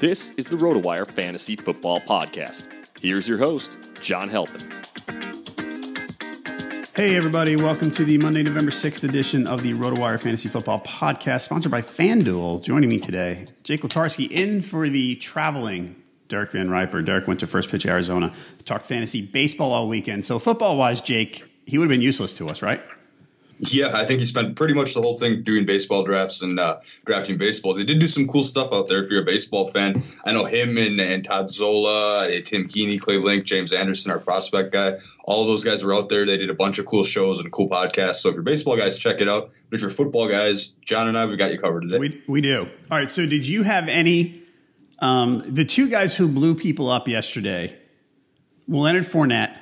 This is the RotoWire Fantasy Football Podcast. Here's your host, John Halpin. Hey, everybody, welcome to the Monday, November 6th edition of the RotoWire Fantasy Football Podcast, sponsored by FanDuel. Joining me today, Jake Letarski, in for the traveling Derek Van Riper. Derek went to First Pitch Arizona to talk fantasy baseball all weekend. So, football wise, Jake, he would have been useless to us, right? Yeah, I think he spent pretty much the whole thing doing baseball drafts and uh, drafting baseball. They did do some cool stuff out there if you're a baseball fan. I know him and, and Todd Zola, uh, Tim Keeney, Clay Link, James Anderson, our prospect guy. All of those guys were out there. They did a bunch of cool shows and cool podcasts. So if you're baseball guys, check it out. But if you're football guys, John and I, we got you covered today. We, we do. All right. So did you have any? Um, the two guys who blew people up yesterday, Leonard Fournette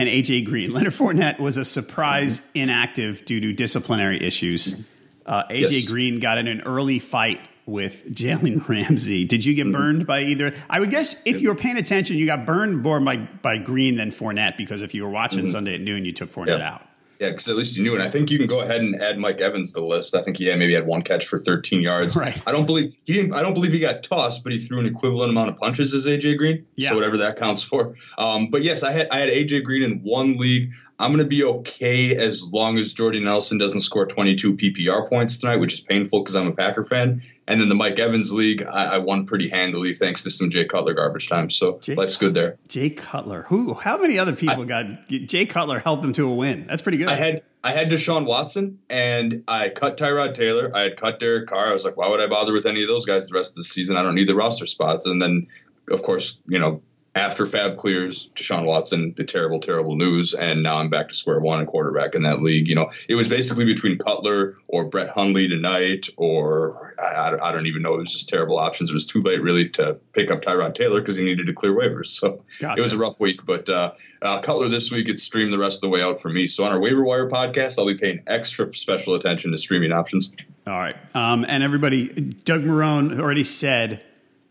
and AJ Green. Leonard Fournette was a surprise mm-hmm. inactive due to disciplinary issues. Uh, AJ yes. Green got in an early fight with Jalen Ramsey. Did you get mm-hmm. burned by either? I would guess if you were paying attention, you got burned more by, by Green than Fournette because if you were watching mm-hmm. Sunday at noon, you took Fournette yep. out. Yeah, because at least you knew. And I think you can go ahead and add Mike Evans to the list. I think he had maybe had one catch for 13 yards. Right. I don't believe he didn't. I don't believe he got tossed, but he threw an equivalent amount of punches as AJ Green. Yeah. So whatever that counts for. Um, but yes, I had I had AJ Green in one league. I'm going to be okay as long as Jordy Nelson doesn't score 22 PPR points tonight, which is painful because I'm a Packer fan. And then the Mike Evans league, I, I, won pretty handily thanks to some Jay Cutler garbage time. So Jay, life's good there. Jay Cutler, who? How many other people I, got Jay Cutler helped them to a win? That's pretty good. I had I had Deshaun Watson and I cut Tyrod Taylor. I had cut Derek Carr. I was like, why would I bother with any of those guys the rest of the season? I don't need the roster spots. And then, of course, you know, after Fab clears Deshaun Watson, the terrible, terrible news, and now I'm back to square one and quarterback in that league. You know, it was basically between Cutler or Brett Hundley tonight, or I, I don't even know. It was just terrible options. It was too late really to pick up Tyrod Taylor because he needed to clear waivers. So gotcha. it was a rough week. But uh, uh, Cutler this week, it's streamed the rest of the way out for me. So on our waiver wire podcast, I'll be paying extra special attention to streaming options. All right, um, and everybody, Doug Marrone already said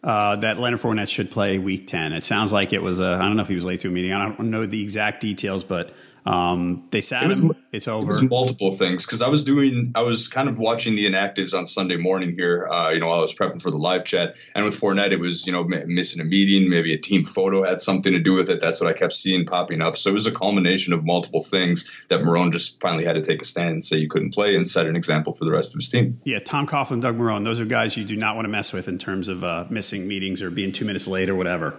uh, that Leonard Fournette should play Week 10. It sounds like it was. I don't know if he was late to a meeting. I don't know the exact details, but Um, they sat It was- him. It's over. It was multiple things because I was doing, I was kind of watching the inactives on Sunday morning here. Uh, you know, while I was prepping for the live chat, and with Fournette, it was you know m- missing a meeting, maybe a team photo had something to do with it. That's what I kept seeing popping up. So it was a culmination of multiple things that Marrone just finally had to take a stand and say you couldn't play and set an example for the rest of his team. Yeah, Tom Coughlin, Doug Marrone, those are guys you do not want to mess with in terms of uh, missing meetings or being two minutes late or whatever.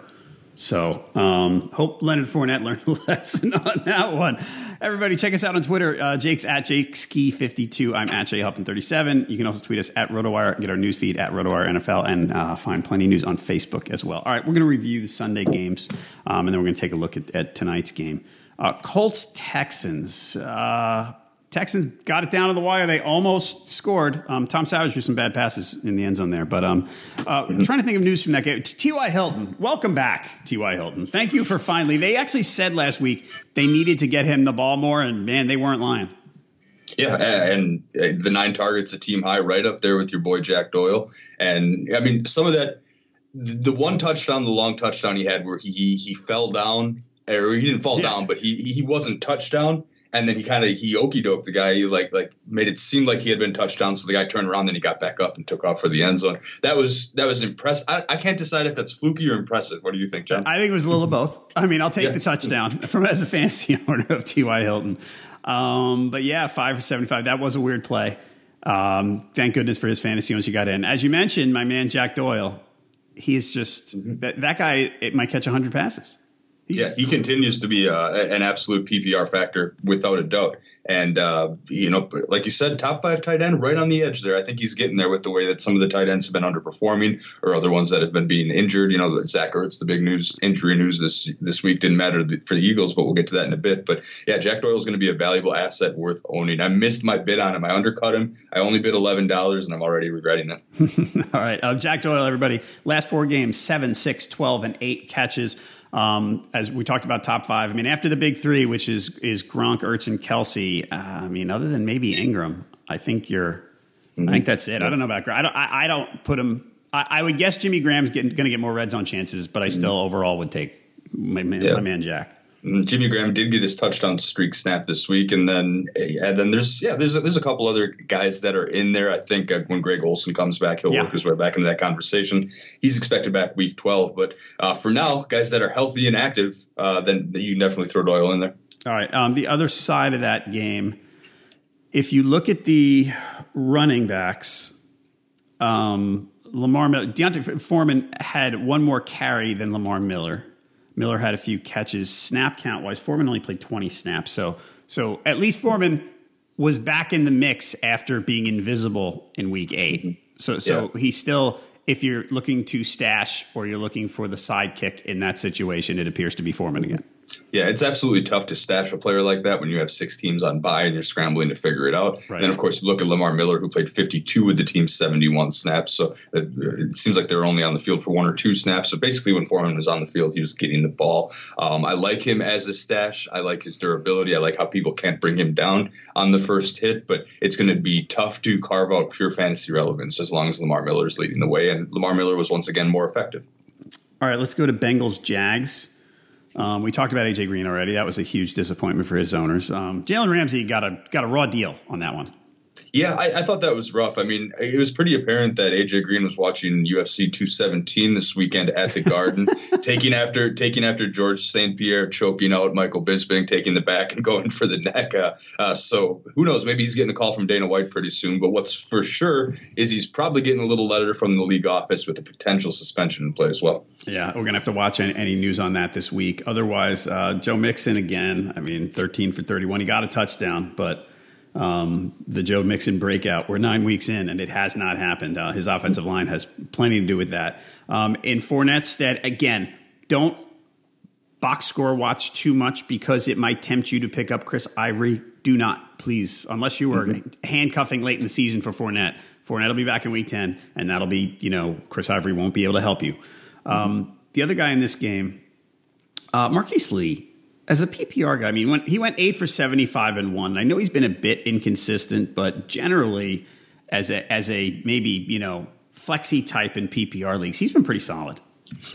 So, um, hope Leonard Fournette learned a lesson on that one. Everybody, check us out on Twitter. Uh, Jake's at JakeSki52. I'm at JHuffin37. You can also tweet us at RotoWire, get our news feed at RotoWire NFL, and uh, find plenty of news on Facebook as well. All right, we're going to review the Sunday games, um, and then we're going to take a look at, at tonight's game. Uh, Colts Texans. Uh, Texans got it down to the wire. They almost scored. Um, Tom Savage threw some bad passes in the end zone there. But um, uh, I'm trying to think of news from that game. T.Y. Hilton, welcome back, T.Y. Hilton. Thank you for finally. They actually said last week they needed to get him the ball more, and man, they weren't lying. Yeah, and uh, the nine targets, a team high, right up there with your boy Jack Doyle. And I mean, some of that, the one touchdown, the long touchdown he had, where he he fell down, or he didn't fall Yeah. down, but he he wasn't touchdown. And then he kind of he okey doked the guy. He like like made it seem like he had been touchdown. So the guy turned around, then he got back up and took off for the end zone. That was that was impressive. I, I can't decide if that's fluky or impressive. What do you think, John? I think it was a little of both. I mean, I'll take the touchdown from as a fantasy owner of T.Y. Hilton. Um, but yeah, five for 75. That was a weird play. Um, thank goodness for his fantasy owners who got in. As you mentioned, my man Jack Doyle, he's just that, that guy. It might catch 100 passes. He's, Yeah, he continues to be uh, an absolute PPR factor without a doubt. And uh, you know, like you said, top five tight end, right on the edge there. I think he's getting there with the way that some of the tight ends have been underperforming, or other ones that have been being injured. You know, Zach Ertz, the big news, injury news this this week didn't matter for the Eagles, but we'll get to that in a bit. But yeah, Jack Doyle is going to be a valuable asset worth owning. I missed my bid on him. I undercut him. I only bid eleven dollars, and I'm already regretting it. All right. Uh, Jack Doyle, everybody. Last four games, 7, 6, 12, and 8 catches. Um, as we talked about top five, I mean, after the big three, which is is Gronk, Ertz, and Kelce, uh, I mean, other than maybe Engram, I think you're, I think that's it. I don't know about Gronk. I don't, I, I don't put him, I, I would guess Jimmy Graham's going to get more red zone chances, but I still overall would take my, man Yeah. my man Jack. Mm, Jimmy Graham did get his touchdown streak snapped this week, and then and then there's yeah there's there's a couple other guys that are in there. I think uh, when Greg Olsen comes back, he'll Yeah. work his way back into that conversation. He's expected back week 12, but uh, for now, guys that are healthy and active, uh, then you definitely throw Doyle in there. All right. Um, the other side of that game, if you look at the running backs, um, Lamar Miller, D'Onta Foreman had one more carry than Lamar Miller. Miller had a few catches. Snap count wise, Foreman only played 20 snaps. So, so at least Foreman was back in the mix after being invisible in week eight. Mm-hmm. So, so he still, if you're looking to stash or you're looking for the sidekick in that situation, it appears to be Foreman again. Yeah, it's absolutely tough to stash a player like that when you have six teams on bye and you're scrambling to figure it out. Right. And then, of course, you look at Lamar Miller, who played 52 with the team's 71 snaps. So it, it seems like they're only on the field for one or two snaps. So basically, when Foreman was on the field, he was getting the ball. Um, I like him as a stash. I like his durability. I like how people can't bring him down on the first hit, but it's going to be tough to carve out pure fantasy relevance as long as Lamar Miller is leading the way. And Lamar Miller was once again more effective. All right, let's go to Bengals Jags. Um, we talked about AJ Green already. That was a huge disappointment for his owners. Um, Jalen Ramsey got a got a raw deal on that one. Yeah, I, I thought that was rough. I mean, it was pretty apparent that AJ Green was watching UFC 217 this weekend at the Garden, taking after taking after George St. Pierre choking out Michael Bisping, taking the back and going for the neck. Uh, uh, so who knows? Maybe he's getting a call from Dana White pretty soon. But what's for sure is he's probably getting a little letter from the league office with a potential suspension in play as well. Yeah, we're gonna have to watch any, any news on that this week. Otherwise, uh, Joe Mixon again. I mean, 13 for 31. He got a touchdown, but um, the Joe Mixon breakout. We're nine weeks in, and it has not happened. Uh, his offensive line has plenty to do with that. Um, in Fournette's stead, again, don't box score watch too much because it might tempt you to pick up Chris Ivory. Do not, please, unless you were handcuffing late in the season for Fournette. Fournette will be back in week 10, and that'll be, you know, Chris Ivory won't be able to help you. Um, the other guy in this game, uh, Marqise Lee, as a PPR guy, I mean, when, he went eight for 75 and one. I know he's been a bit inconsistent, but generally, as a, as a maybe, you know, flexi type in PPR leagues, he's been pretty solid.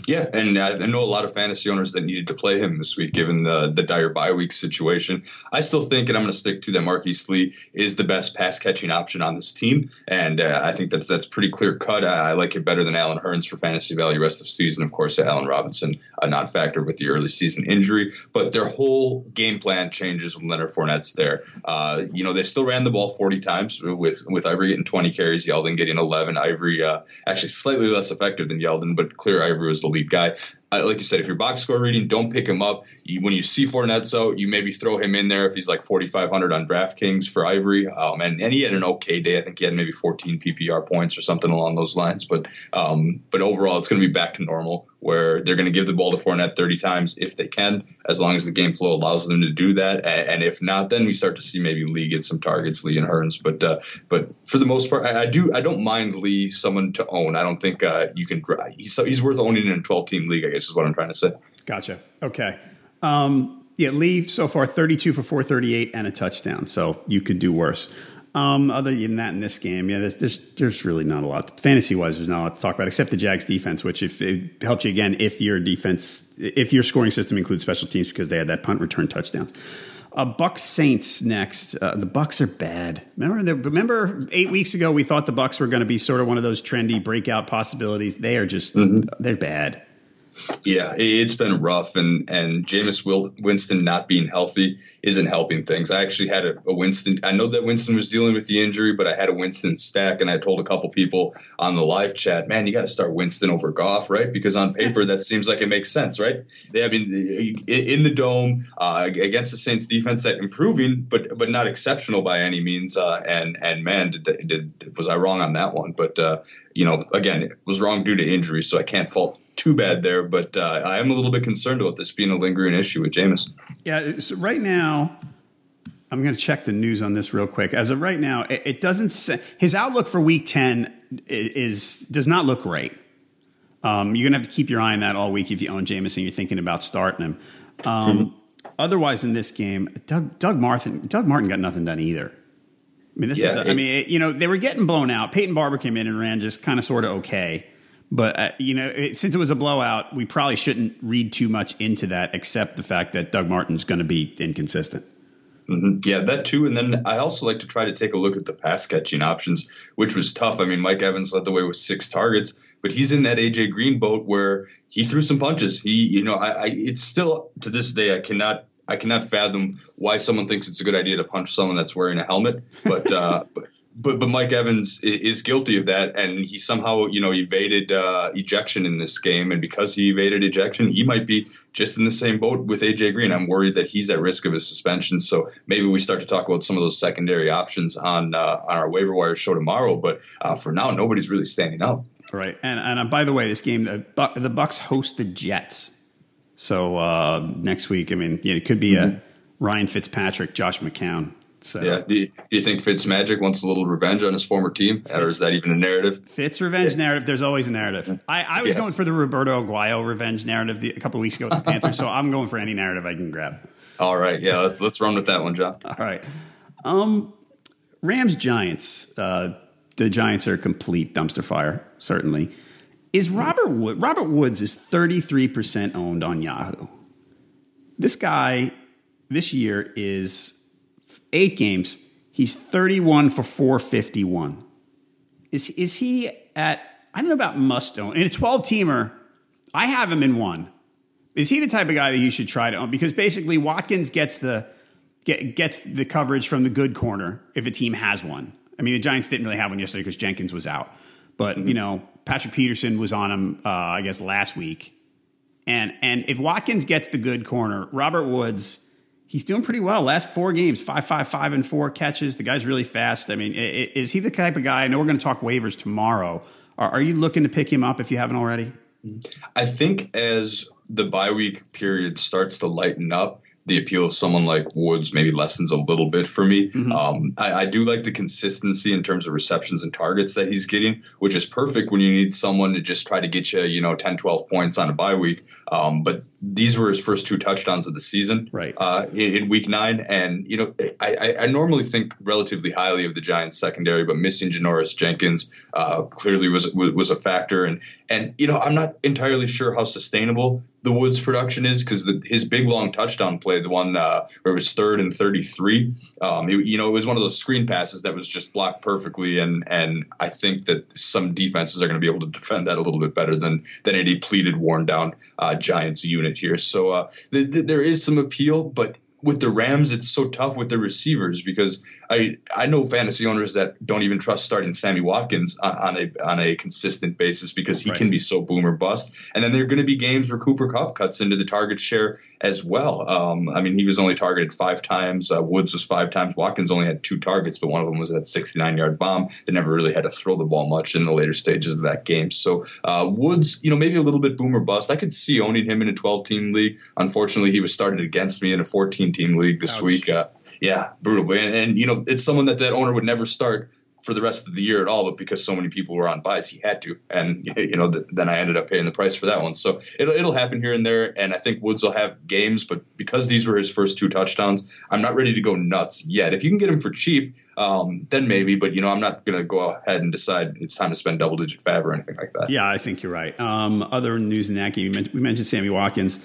Yeah, and I know a lot of fantasy owners that needed to play him this week, given the the dire bye week situation. I still think, and I'm going to stick to that. Marqise Lee is the best pass catching option on this team, and uh, I think that's that's pretty clear cut. I, I, like it better than Allen Hurns for fantasy value rest of season. Of course, Allen Robinson a non factor with the early season injury, but their whole game plan changes when Leonard Fournette's there. Uh, you know, they still ran the ball 40 times with with Ivory getting 20 carries, Yeldon getting 11. Ivory uh, actually slightly less effective than Yeldon, but clear Ivory was the lead guy like you said, if you're box score reading, don't pick him up. You, when you see Fournette out, you maybe throw him in there if he's like 4,500 on DraftKings for Ivory. Um, and, and he had an okay day. I think he had maybe 14 PPR points or something along those lines. But um, but overall, it's going to be back to normal where they're going to give the ball to Fournette 30 times if they can, as long as the game flow allows them to do that. And, and if not, then we start to see maybe Lee get some targets, Lee and Hurns. But uh, but for the most part, I, I, do I don't mind Lee someone to own. I don't think uh, you can. He's he's worth owning in a 12 team league. I guess is what I'm trying to say. Gotcha. Okay. Um, yeah, Lee so far 32 for 438 and a touchdown. So you could do worse. Um, other than that, in this game, yeah, there's, there's, there's really not a lot. Fantasy wise, there's not a lot to talk about except the Jags defense, which if it helps you again, if your defense, if your scoring system includes special teams because they had that punt return touchdowns. Uh, Bucks Saints next. Uh, the Bucks are bad. Remember, the, remember eight weeks ago we thought the Bucks were going to be sort of one of those trendy breakout possibilities. They are just mm-hmm. they're bad. Yeah, it's been rough, and and Jameis Winston not being healthy isn't helping things. I actually had a, a, Winston. I know that Winston was dealing with the injury, but I had a Winston stack, and I told a couple people on the live chat, man, you got to start Winston over Goff, right? Because on paper that seems like it makes sense, right? They have been in the dome uh, against the Saints defense that improving, but but not exceptional by any means. Uh, and and man, did, did, was I wrong on that one? But uh, you know, again, it was wrong due to injury, so I can't fault too bad there. But uh, I am a little bit concerned about this being a lingering issue with Jameis. Yeah, so right now, I'm going to check the news on this real quick. As of right now, it, it doesn't say his outlook for Week 10 is does not look great. Um, you're going to have to keep your eye on that all week if you own Jameis and you're thinking about starting him. Um, mm-hmm. Otherwise, in this game, Doug, Doug Martin Doug Martin got nothing done either. I mean, this yeah, is. A, I mean, it, you know, they were getting blown out. Peyton Barber came in and ran just kind of sort of okay. But uh, you know, it, since it was a blowout, we probably shouldn't read too much into that, except the fact that Doug Martin's going to be inconsistent. Mm-hmm. Yeah, that too. And then I also like to try to take a look at the pass catching options, which was tough. I mean, Mike Evans led the way with six targets, but he's in that AJ Green boat where he threw some punches. He, you know, I, I it's still to this day I cannot I cannot fathom why someone thinks it's a good idea to punch someone that's wearing a helmet. But uh, but, but Mike Evans is guilty of that, and he somehow you know evaded uh, ejection in this game, and because he evaded ejection, he might be just in the same boat with AJ Green. I'm worried that he's at risk of a suspension. So maybe we start to talk about some of those secondary options on uh, on our waiver wire show tomorrow. But uh, for now, nobody's really standing out. Right, and and uh, by the way, this game the Buck, the Bucks host the Jets. So uh, next week, I mean, yeah, it could be mm-hmm. a Ryan Fitzpatrick, Josh McCown so. Yeah. Do you, do you think Fitz Magic wants a little revenge on his former team, Fitz, or is that even a narrative? Fitz revenge yeah. narrative. There's always a narrative. I, I was yes. going for the Roberto Aguayo revenge narrative the, a couple weeks ago with the Panthers, so I'm going for any narrative I can grab. All right. Yeah. Let's let's run with that one, John. All right. Um, Rams Giants. Uh, the Giants are a complete dumpster fire. Certainly. Is Robert Wood? Robert Woods is 33 percent owned on Yahoo. This guy this year is eight games, he's 31 for 451. Is, is he at, I don't know about mustown. In a 12 teamer, I have him in one. Is he the type of guy that you should try to own? Because basically, Watkins gets the get, gets the coverage from the good corner if a team has one. I mean, the Giants didn't really have one yesterday because Jenkins was out, but mm-hmm. you know, Patrick Peterson was on him, uh, I guess, last week. And and if Watkins gets the good corner, Robert Woods he's doing pretty well. Last four games, five, five, five, and four catches. The guy's really fast. I mean, is he the type of guy? I know we're going to talk waivers tomorrow. Are, you looking to pick him up if you haven't already? I think as the bye week period starts to lighten up, the appeal of someone like Woods maybe lessens a little bit for me. Mm-hmm. Um, I, I, do like the consistency in terms of receptions and targets that he's getting, which is perfect when you need someone to just try to get you, you know, 10, 12 points on a bye week. Um, but these were his first two touchdowns of the season, right? Uh, in, in, Week Nine, and you know, I, I, I, normally think relatively highly of the Giants secondary, but missing Janoris Jenkins uh, clearly was was a factor, and and you know, I'm not entirely sure how sustainable the Woods production is because his big long touchdown play, the one uh, where it was third and 33, um, it, you know, it was one of those screen passes that was just blocked perfectly, and and I think that some defenses are going to be able to defend that a little bit better than than a depleted, worn down uh, Giants unit here. So uh, th- th- there is some appeal, but with the Rams, it's so tough with the receivers because I I know fantasy owners that don't even trust starting Sammy Watkins on, a on a consistent basis because he right. can be so boomer bust. And then there are going to be games where Cooper Kupp cuts into the target share as well. Um, I mean, he was only targeted five times. Uh, Woods was five times. Watkins only had two targets, but one of them was that 69 yard bomb. They never really had to throw the ball much in the later stages of that game. So uh, Woods, you know, maybe a little bit boomer bust. I could see owning him in a 12 team league. Unfortunately, he was started against me in a 14 team league this Ouch. week. Uh, yeah, brutal. And, and, you know, it's someone that that owner would never start for the rest of the year at all, but because so many people were on buys, he had to. And you know, th- then I ended up paying the price for that one. So it'll it'll happen here and there, and I think Woods will have games, but because these were his first two touchdowns, I'm not ready to go nuts yet. If you can get him for cheap, um, then maybe. But you know, I'm not going to go ahead and decide it's time to spend double digit fab or anything like that. Yeah, I think you're right. Um, other news in that game, we mentioned Sammy Watkins.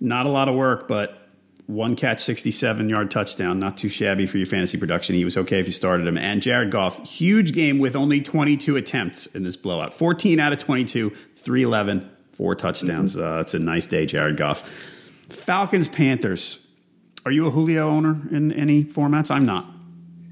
Not a lot of work, but one catch, 67 yard touchdown. Not too shabby for your fantasy production. He was okay if you started him. And Jared Goff, huge game with only 22 attempts in this blowout 14 out of 22, 311, four touchdowns. Mm-hmm. Uh, it's a nice day, Jared Goff. Falcons, Panthers. Are you a Julio owner in any formats? I'm not.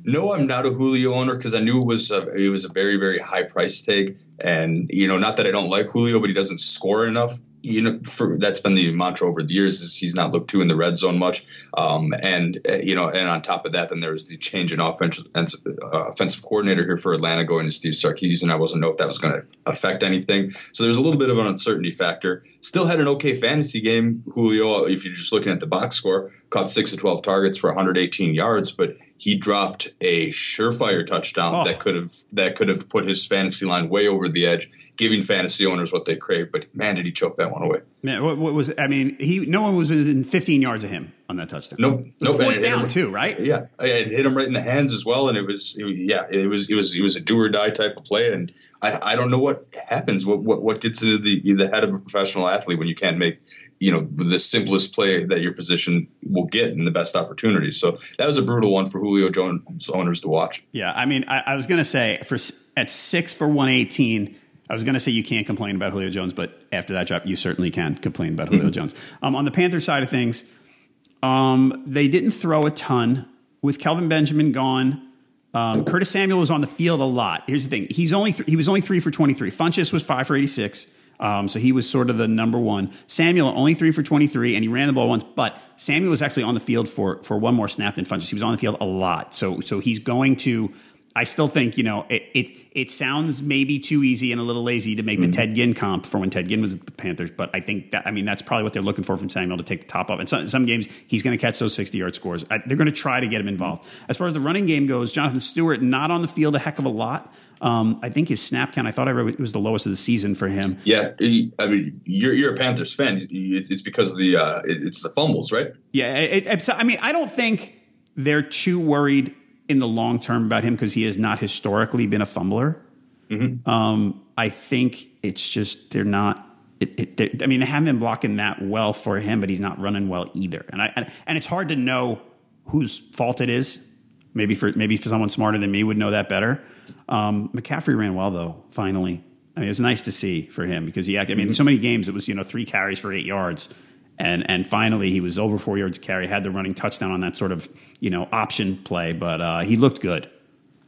No, I'm not a Julio owner because I knew it was a, it was a very very high price tag, and you know not that I don't like Julio, but he doesn't score enough you know, for, that's been the mantra over the years is he's not looked to in the red zone much. Um, and, uh, you know, and on top of that, then there was the change in offensive, uh, offensive coordinator here for Atlanta going to Steve Sarkisian, and I wasn't know if that was going to affect anything. So there's a little bit of an uncertainty factor. Still had an okay fantasy game. Julio, if you're just looking at the box score, caught six to 12 targets for 118 yards, but he dropped a surefire touchdown oh. that could have, that could have put his fantasy line way over the edge, giving fantasy owners what they crave. But man, did he choke that one away. Man, what, what, was? I mean, he no one was within 15 yards of him on that touchdown. Nope, nope. Fourth down him, too, right? Yeah, it hit him right in the hands as well, and it was, it, yeah, it was, it was, it was a do or die type of play, and I, I don't know what happens, what, what, what gets into the the head of a professional athlete when you can't make, you know, the simplest play that your position will get and the best opportunity. So that was a brutal one for Julio Jones owners to watch. Yeah, I mean, I, I was going to say for at six for 118 I was going to say you can't complain about Julio Jones, but after that drop, you certainly can complain about Julio mm-hmm. Jones. Um, on the Panther side of things, um, they didn't throw a ton with Kelvin Benjamin gone. Um, Curtis Samuel was on the field a lot. Here's the thing: he's only th- he was only three for twenty three. Funchess was five for eighty six. Um, so he was sort of the number one. Samuel only three for 23, and he ran the ball once, but Samuel was actually on the field for, for one more snap than Funchess. He was on the field a lot. So, so he's going to I still think you know it, it. It sounds maybe too easy and a little lazy to make mm-hmm. the Ted Ginn comp for when Ted Ginn was at the Panthers, but I think that I mean that's probably what they're looking for from Samuel to take the top up. And some, some games he's going to catch those sixty yard scores. I, they're going to try to get him involved. As far as the running game goes, Jonathan Stewart not on the field a heck of a lot. Um, I think his snap count. I thought I read it was the lowest of the season for him. Yeah, I mean, you're you're a Panthers fan. It's, it's because of the uh, it's the fumbles, right? Yeah, it, I mean, I don't think they're too worried in the long term about him because he has not historically been a fumbler. Mm-hmm. Um, I think it's just they're not. It, it, I mean, they haven't been blocking that well for him, but he's not running well either. And I and, and it's hard to know whose fault it is. Maybe for maybe for someone smarter than me would know that better. Um, McCaffrey ran well though. Finally, I mean, it's nice to see for him because he. I mean, mm-hmm. so many games it was you know three carries for eight yards and and finally he was over four yards carry, had the running touchdown on that sort of you know option play, but uh, he looked good.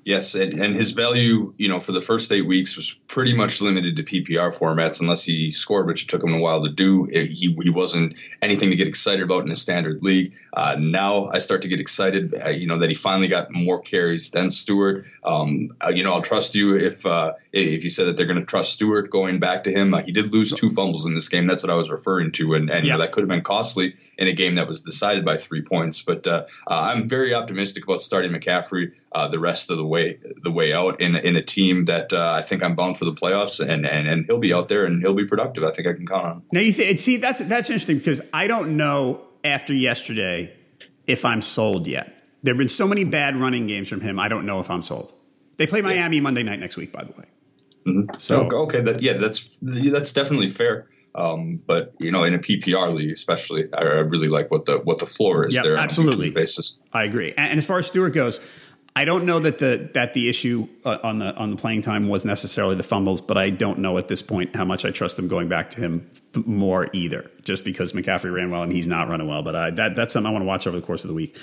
Yes, and, and, his value, you know, for the first eight weeks was pretty much limited to PPR formats unless he scored, which it took him a while to do. It, he, he wasn't anything to get excited about in a standard league. Uh, now I start to get excited, uh, you know, that he finally got more carries than Stewart. Um, uh, you know, I'll trust you if uh, if you said that they're going to trust Stewart going back to him. Uh, he did lose two fumbles in this game. That's what I was referring to, and, and yeah. you know, that could have been costly in a game that was decided by three points. But uh, I'm very optimistic about starting McCaffrey the rest of the way way the way out in in a team that uh, I think I'm bound for the playoffs, and, and and he'll be out there and he'll be productive. I think I can count on. Him. Now you th- see that's that's interesting because I don't know after yesterday if I'm sold yet. There have been so many bad running games from him. I don't know if I'm sold. They play Miami yeah. Monday night next week, by the way. Mm-hmm. So okay, that yeah, that's that's definitely fair. Um, but you know, in a PPR league, especially, I, I really like what the what the floor is yep, there. Absolutely, basis. I agree. And, and, as far as Stewart goes, I don't know that the that the issue uh, on the on the playing time was necessarily the fumbles, but I don't know at this point how much I trust them going back to him more either. Just because McCaffrey ran well and he's not running well, but I, that that's something I want to watch over the course of the week.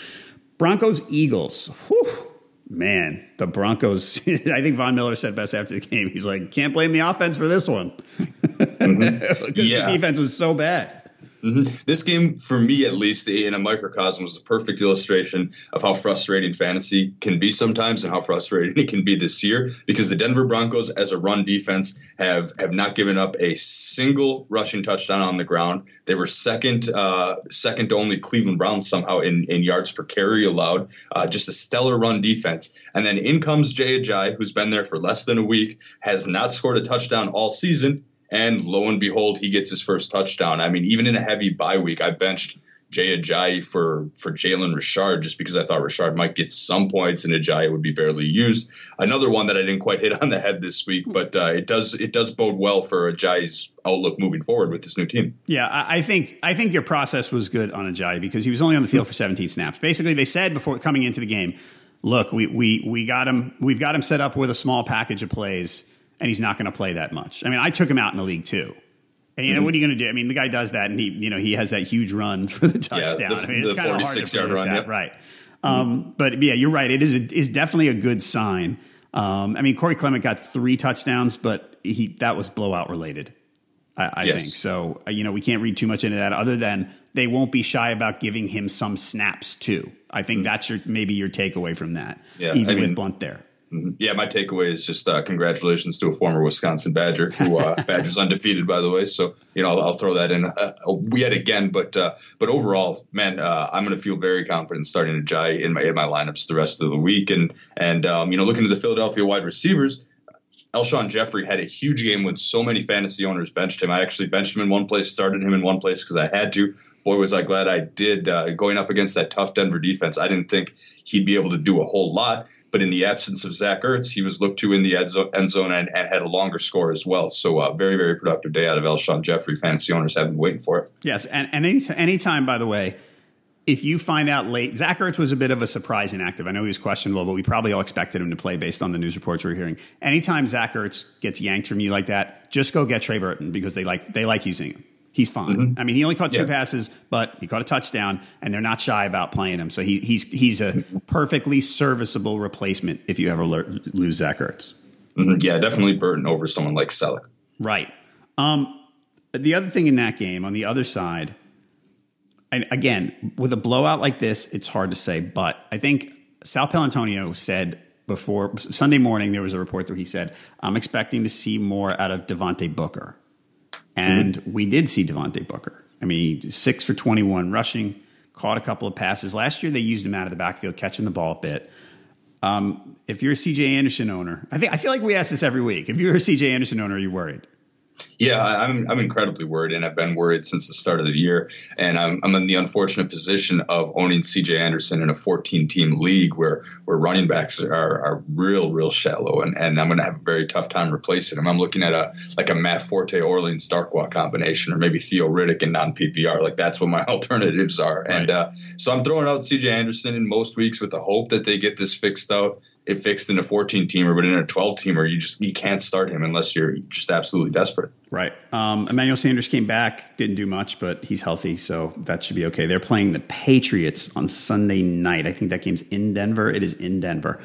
Broncos Eagles. Whew man, the Broncos. I think Von Miller said best after the game. He's like, can't blame the offense for this one mm-hmm. because yeah. the defense was so bad. Mm-hmm. This game, for me at least, in a microcosm, was a perfect illustration of how frustrating fantasy can be sometimes, and how frustrating it can be this year. Because the Denver Broncos, as a run defense, have have not given up a single rushing touchdown on the ground. They were second, uh, second to only Cleveland Browns somehow in, in yards per carry allowed. Uh, just a stellar run defense. And then in comes Jay Ajayi, who's been there for less than a week, has not scored a touchdown all season and lo and behold, he gets his first touchdown. I mean, even in a heavy bye week, I benched Jay Ajayi for for Jalen Richard just because I thought Richard might get some points and Ajayi would be barely used. Another one that I didn't quite hit on the head this week, but uh, it does it does bode well for Ajayi's outlook moving forward with this new team. Yeah, I think I think your process was good on Ajayi because he was only on the field for 17 snaps. Basically, they said before coming into the game, look, we we we got him we've got him set up with a small package of plays and he's not going to play that much. I mean, I took him out in the league too. And you know, mm-hmm. what are you going to do? I mean, the guy does that, and he, you know, he has that huge run for the touchdown. Yeah, the, I mean, it's kind of hard to yard run, that, yep. right? Mm-hmm. Um, but yeah, you're right. It is a, is definitely a good sign. Um, I mean, Corey Clement got three touchdowns, but he that was blowout related. I, I yes. think so. Uh, you know, we can't read too much into that, other than they won't be shy about giving him some snaps too. I think mm-hmm. that's your maybe your takeaway from that. Yeah, even I mean, with Blount there. Mm-hmm. Yeah, my takeaway is just uh, congratulations to a former Wisconsin Badger who uh, Badgers undefeated, by the way. So you know, I'll, I'll throw that in uh, yet again. But uh, but overall, man, uh, I'm going to feel very confident starting Ajayi in my in my lineups the rest of the week. And and um, you know, looking at the Philadelphia wide receivers, Alshon Jeffery had a huge game when so many fantasy owners benched him. I actually benched him in one place, started him in one place because I had to. Boy, was I glad I did. Uh, going up against that tough Denver defense, I didn't think he'd be able to do a whole lot. But in the absence of Zach Ertz, he was looked to in the end zone and, and had a longer score as well. So, uh, very, very productive day out of Alshon Jeffery. Fantasy owners have been waiting for it. Yes. And, and any, anytime, by the way, if you find out late, Zach Ertz was a bit of a surprise inactive. I know he was questionable, but we probably all expected him to play based on the news reports we are hearing. Anytime Zach Ertz gets yanked from you like that, just go get Trey Burton because they like they like using him. He's fine. Mm-hmm. I mean, he only caught two yeah. passes, but he caught a touchdown, and they're not shy about playing him. So he, he's he's a perfectly serviceable replacement if you ever lose Zach Ertz. Mm-hmm. Yeah, definitely Burton over someone like Celek. Right. Um, the other thing in that game, on the other side, and again, with a blowout like this, it's hard to say, but I think Sal Paolantonio said before Sunday morning there was a report where he said, "I'm expecting to see more out of Devontae Booker." And mm-hmm. we did see Devontae Booker. I mean, six for 21 rushing, caught a couple of passes. Last year, they used him out of the backfield, catching the ball a bit. Um, if you're a CJ Anderson owner, I think I feel like we ask this every week. If you're a CJ Anderson owner, are you worried? Yeah, I'm I'm incredibly worried, and I've been worried since the start of the year. And I'm I'm in the unfortunate position of owning C.J. Anderson in a 14 team league where where running backs are, are real real shallow, and, and I'm going to have a very tough time replacing him. I'm looking at a like a Matt Forte Orleans Darkwa combination, or maybe Theo Riddick and non PPR. Like that's what my alternatives are. Right. And uh, so I'm throwing out C.J. Anderson in most weeks with the hope that they get this fixed out it fixed in a 14 teamer, but in a 12 teamer, you just you can't start him unless you're just absolutely desperate. Right. Um, Emmanuel Sanders came back, didn't do much, but he's healthy, so that should be okay. They're playing the Patriots on Sunday night. I think that game's in Denver. It is in Denver.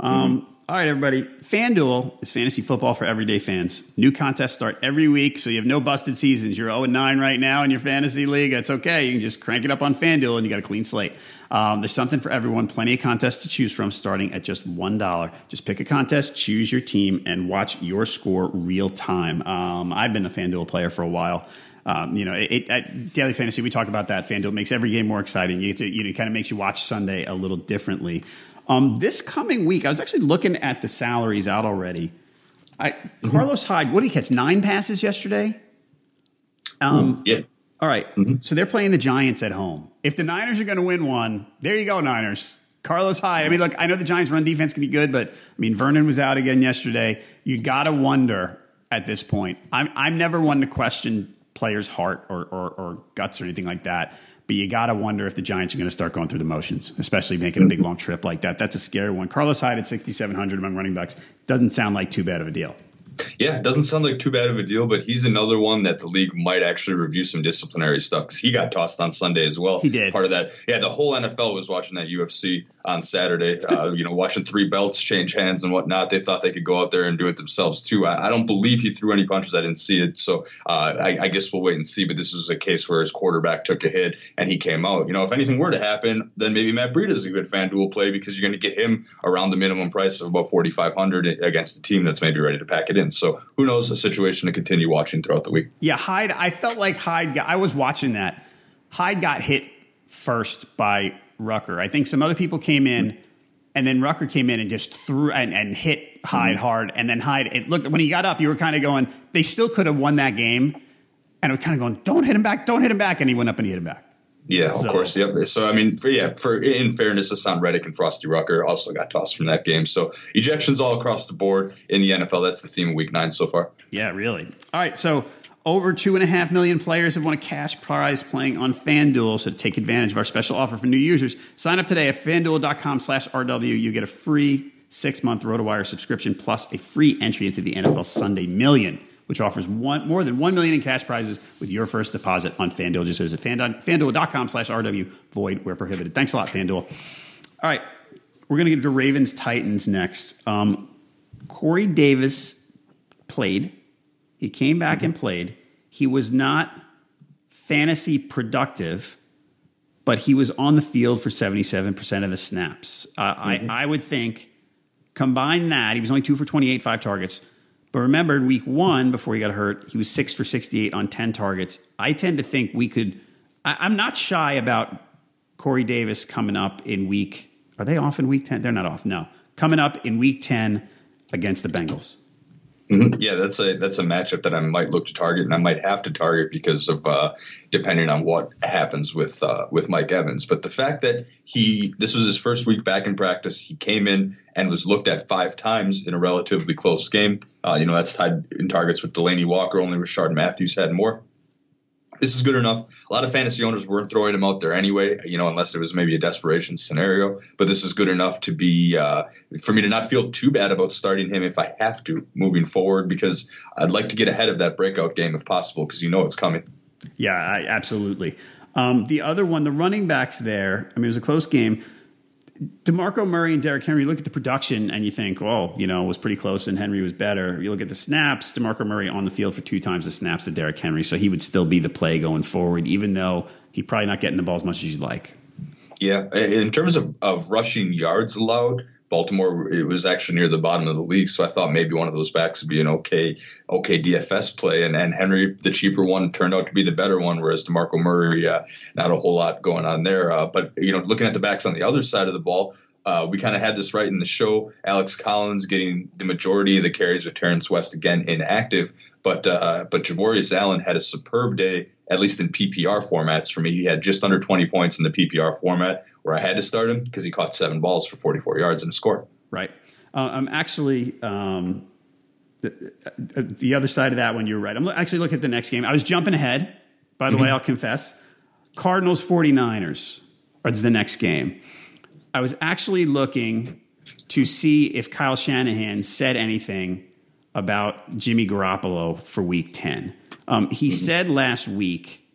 Um, mm-hmm. All right, everybody. FanDuel is fantasy football for everyday fans. New contests start every week, so you have no busted seasons. You're 0 9 right now in your fantasy league. That's okay. You can just crank it up on FanDuel and you got a clean slate. Um, there's something for everyone. Plenty of contests to choose from starting at just $1. Just pick a contest, choose your team, and watch your score real time. Um, I've been a FanDuel player for a while. Um, you know, it, it, at Daily Fantasy, we talk about that. FanDuel makes every game more exciting. You, to, you know, it kind of makes you watch Sunday a little differently. Um, this coming week, I was actually looking at the salaries out already. I, Mm-hmm. Carlos Hyde, what did he catch? Nine passes yesterday. Um, Yeah. all right. So they're playing the Giants at home. If the Niners are going to win one, there you go, Niners. Carlos Hyde. I mean, look, I know the Giants' run defense can be good, but I mean, Vernon was out again yesterday. You got to wonder at this point. I'm, I'm never one to question players' heart or, or, or guts or anything like that. But you got to wonder if the Giants are going to start going through the motions, especially making a big long trip like that. That's a scary one. Carlos Hyde at 6,700 among running backs doesn't sound like too bad of a deal. Yeah, it doesn't sound like too bad of a deal, but he's another one that the league might actually review some disciplinary stuff because he got tossed on Sunday as well. He did. Part of that. Yeah, the whole NFL was watching that UFC on Saturday, uh, you know, watching three belts change hands and whatnot. They thought they could go out there and do it themselves too. I, I don't believe he threw any punches. I didn't see it. So uh, I, I guess we'll wait and see. But this was a case where his quarterback took a hit and he came out. You know, if anything were to happen, then maybe Matt Breida is a good FanDuel play because you're going to get him around the minimum price of about 4500 against a team that's maybe ready to pack it in. So who knows? A situation to continue watching throughout the week. Yeah, Hyde. I felt like Hyde. Got, I was watching that. Hyde got hit first by Rucker. I think some other people came in, and then Rucker came in and just threw and, and hit Hyde mm-hmm. hard. And then Hyde. It looked when he got up, you were kind of going. They still could have won that game, and I was kind of going, "Don't hit him back! Don't hit him back!" And he went up and he hit him back. Yeah, of So- course. Yep. So I mean, for yeah, for in fairness, Haason Reddick and Frostee Rucker also got tossed from that game. So ejections all across the board in the NFL. That's the theme of Week Nine so far. Yeah, really. All right, so over two and a half million players have won a cash prize playing on FanDuel. So to take advantage of our special offer for new users, sign up today at fanduel.com slash RW. You get a free six month RotoWire subscription plus a free entry into the NFL Sunday Million, which offers one, more than one million in cash prizes with your first deposit on FanDuel. Just visit fan, fanduel.com slash RW. Void where prohibited. Thanks a lot, FanDuel. All right, we're going to get to Ravens Titans next. Um, Corey Davis played. He came back and played. He was not fantasy productive, but he was on the field for 77% of the snaps. Uh, I, I would think, combine that, he was only two for 28, five targets. But remember, in week one, before he got hurt, he was six for 68 on 10 targets. I tend to think we could, I, I'm not shy about Corey Davis coming up in week, are they off in week 10? They're not off, no. Coming up in week 10 against the Bengals. Yeah, that's a that's a matchup that I might look to target, and I might have to target because of uh, depending on what happens with uh, with Mike Evans. But the fact that he this was his first week back in practice, he came in and was looked at five times in a relatively close game. Uh, you know, that's tied in targets with Delanie Walker. Only Rishard Matthews had more. This is good enough. A lot of fantasy owners weren't throwing him out there anyway, you know, unless it was maybe a desperation scenario. But this is good enough to be uh, for me to not feel too bad about starting him if I have to moving forward because I'd like to get ahead of that breakout game if possible because you know it's coming. Yeah, I, absolutely. Um, the other one, the running backs there, I mean, it was a close game. DeMarco Murray and Derrick Henry, you look at the production and you think, well, you know, it was pretty close and Henry was better. You look at the snaps, DeMarco Murray on the field for two times the snaps of Derrick Henry. So he would still be the play going forward, even though he probably not getting the ball as much as you'd like. Yeah, in terms of, of rushing yards allowed, Baltimore it was actually near the bottom of the league, so I thought maybe one of those backs would be an okay okay DFS play, and and Henry the cheaper one turned out to be the better one, whereas Demarco Murray uh, not a whole lot going on there. Uh, but you know, looking at the backs on the other side of the ball. Uh, we kind of had this right in the show. Alex Collins getting the majority of the carries with Terrance West again inactive, but uh, but Javorius Allen had a superb day, at least in PPR formats for me. He had just under 20 points in the PPR format where I had to start him because he caught seven balls for 44 yards and a score. Right. Uh, I'm actually um, the, uh, the other side of that one. You're right. I'm actually looking at the next game. I was jumping ahead. By the way, I'll confess. Cardinals 49ers is the next game. I was actually looking to see if Kyle Shanahan said anything about Jimmy Garoppolo for Week 10. Um, he said last week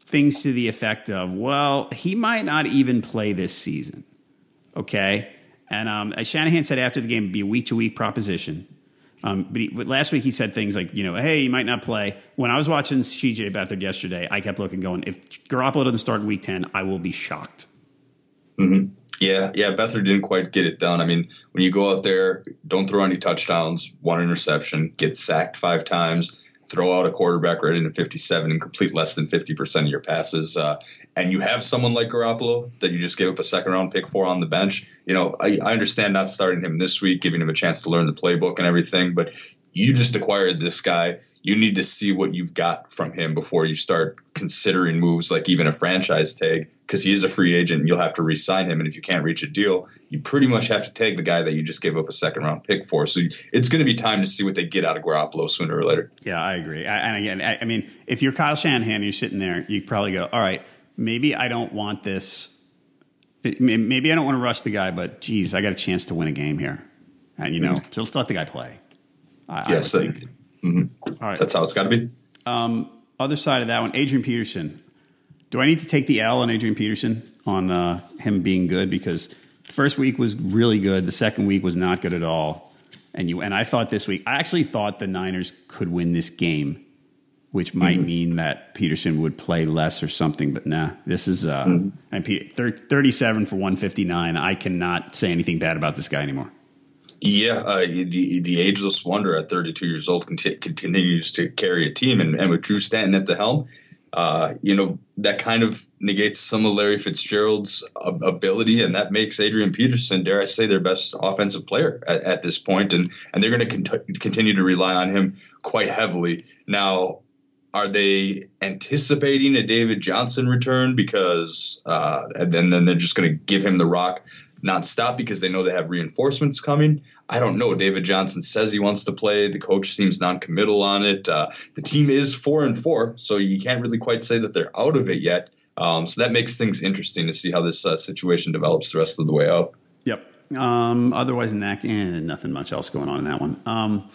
things to the effect of, "Well, he might not even play this season." Okay. And um, as Shanahan said after the game, it'd be a week to week proposition. Um, but, he, but last week he said things like, you know, hey, he might not play. When I was watching CJ Beathard yesterday, I kept looking, going, if Garoppolo doesn't start in week 10, I will be shocked. Yeah, yeah, Beathard didn't quite get it done. I mean, when you go out there, don't throw any touchdowns, one interception, get sacked five times. Throw out a quarterback right into 57 and complete less than 50% of your passes. Uh, and you have someone like Garoppolo that you just gave up a second round pick for on the bench. You know, I, I understand not starting him this week, giving him a chance to learn the playbook and everything, but you just acquired this guy. You need to see what you've got from him before you start considering moves like even a franchise tag because he is a free agent. And you'll have to re-sign him, and if you can't reach a deal, you pretty much have to take the guy that you just gave up a second round pick for. So it's going to be time to see what they get out of Garoppolo sooner or later. Yeah, I agree. I, and again, I, I mean, if you're Kyle Shanahan, you're sitting there, you probably go, "All right, maybe I don't want this." Maybe I don't want to rush the guy, but geez, I got a chance to win a game here, and you know, hmm. just let the guy play. I, yes, I that, mm-hmm. right. that's how it's got to be. Um, other side of that one, Adrian Peterson. Do I need to take the L on Adrian Peterson on uh, him being good because the first week was really good, the second week was not good at all, and you and I thought this week I actually thought the Niners could win this game, which might mm-hmm. mean that Peterson would play less or something. But nah, this is uh, mm-hmm. and 37 for 159. I cannot say anything bad about this guy anymore. Yeah, uh, the the ageless wonder at 32 years old conti- continues to carry a team, and, and with Drew Stanton at the helm, uh, you know that kind of negates some of Larry Fitzgerald's ability, and that makes Adrian Peterson, dare I say, their best offensive player at, at this point, and and they're going to cont- continue to rely on him quite heavily. Now, are they anticipating a David Johnson return because uh, and then then they're just going to give him the rock nonstop because they know they have reinforcements coming. I don't know. David Johnson says he wants to play. The coach seems non-committal on it. Uh, the team is four and four, so you can't really quite say that they're out of it yet. Um, so that makes things interesting to see how this uh, situation develops the rest of the way out. Yep. Um, otherwise, in that, eh, nothing much else going on in that one. Um,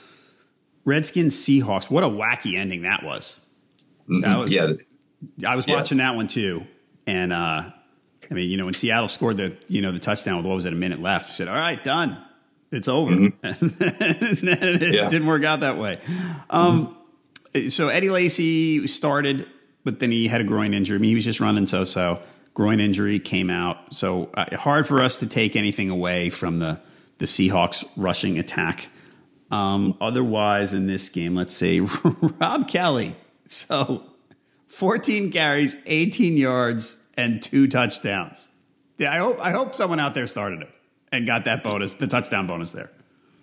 Redskins Seahawks. What a wacky ending that was. Mm-hmm. That was. Yeah. I was yeah. watching that one too, and uh, I mean, you know, when Seattle scored the you know the touchdown with what was it a minute left, we said, "All right, done, it's over." Mm-hmm. it yeah. didn't work out that way. Um, mm-hmm. So Eddie Lacy started, but then he had a groin injury. I mean, he was just running so so. Groin injury came out, so uh, hard for us to take anything away from the the Seahawks rushing attack. Um, otherwise, in this game, let's say Rob Kelley. So 14 carries, 18 yards, and two touchdowns. Yeah, I hope I hope someone out there started him and got that bonus, the touchdown bonus there.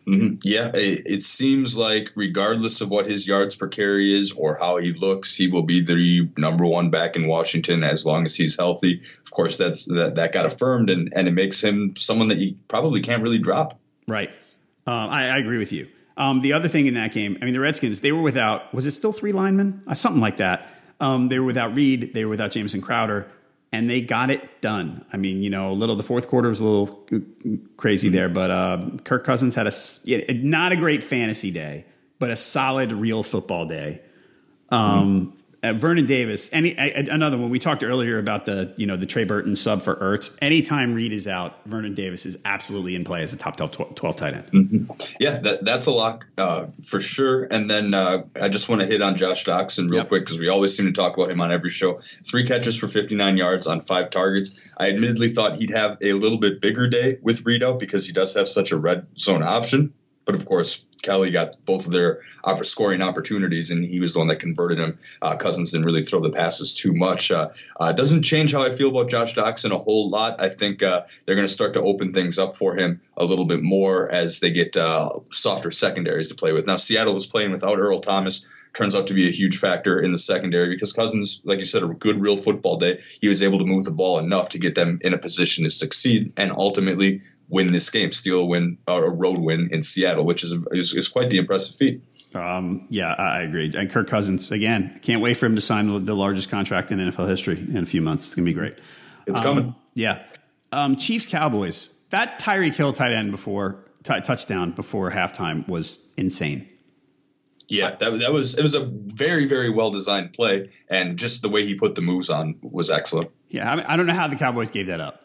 Mm-hmm. Yeah, it, it, seems like regardless of what his yards per carry is or how he looks, he will be the number one back in Washington as long as he's healthy. Of course, that's that, that got affirmed, and, and it makes him someone that you probably can't really drop. Right. Uh, I, I, agree with you. Um, the other thing in that game, I mean, the Redskins, they were without, was it still three linemen? Uh, something like that. Um, they were without Reed. They were without Jameson Crowder and they got it done. I mean, you know, a little the fourth quarter was a little crazy there, but uh, Kirk Cousins had a not a great fantasy day, but a solid real football day. Um, mm-hmm uh, Vernon Davis, any another one. We talked earlier about the you know the Trey Burton sub for Ertz. Anytime Reed is out, Vernon Davis is absolutely in play as a top 12, 12 tight end. Mm-hmm. Yeah, that, that's a lock uh, for sure. And then uh, I just want to hit on Josh Doctson real yep. quick because we always seem to talk about him on every show. Three catches for 59 yards on five targets. I admittedly thought he'd have a little bit bigger day with Reed out because he does have such a red zone option. But of course, Kelley got both of their scoring opportunities, and he was the one that converted them. Uh, Cousins didn't really throw the passes too much. Uh, uh, doesn't change how I feel about Josh Doctson a whole lot. I think uh, they're going to start to open things up for him a little bit more as they get uh, softer secondaries to play with. Now, Seattle was playing without Earl Thomas. Turns out to be a huge factor in the secondary because Cousins, like you said, a good real football day. He was able to move the ball enough to get them in a position to succeed and ultimately win this game, steal a win or a road win in Seattle, which is, is, is quite the impressive feat. Um, yeah, I agree. And Kirk Cousins, again, can't wait for him to sign the largest contract in NFL history in a few months. It's going to be great. It's um, coming. Yeah. Um, Chiefs Cowboys. That Tyreek Hill tight end before t- touchdown before halftime was insane. Yeah, that, that was it was a very very well designed play, and just the way he put the moves on was excellent. Yeah, I, mean, I don't know how the Cowboys gave that up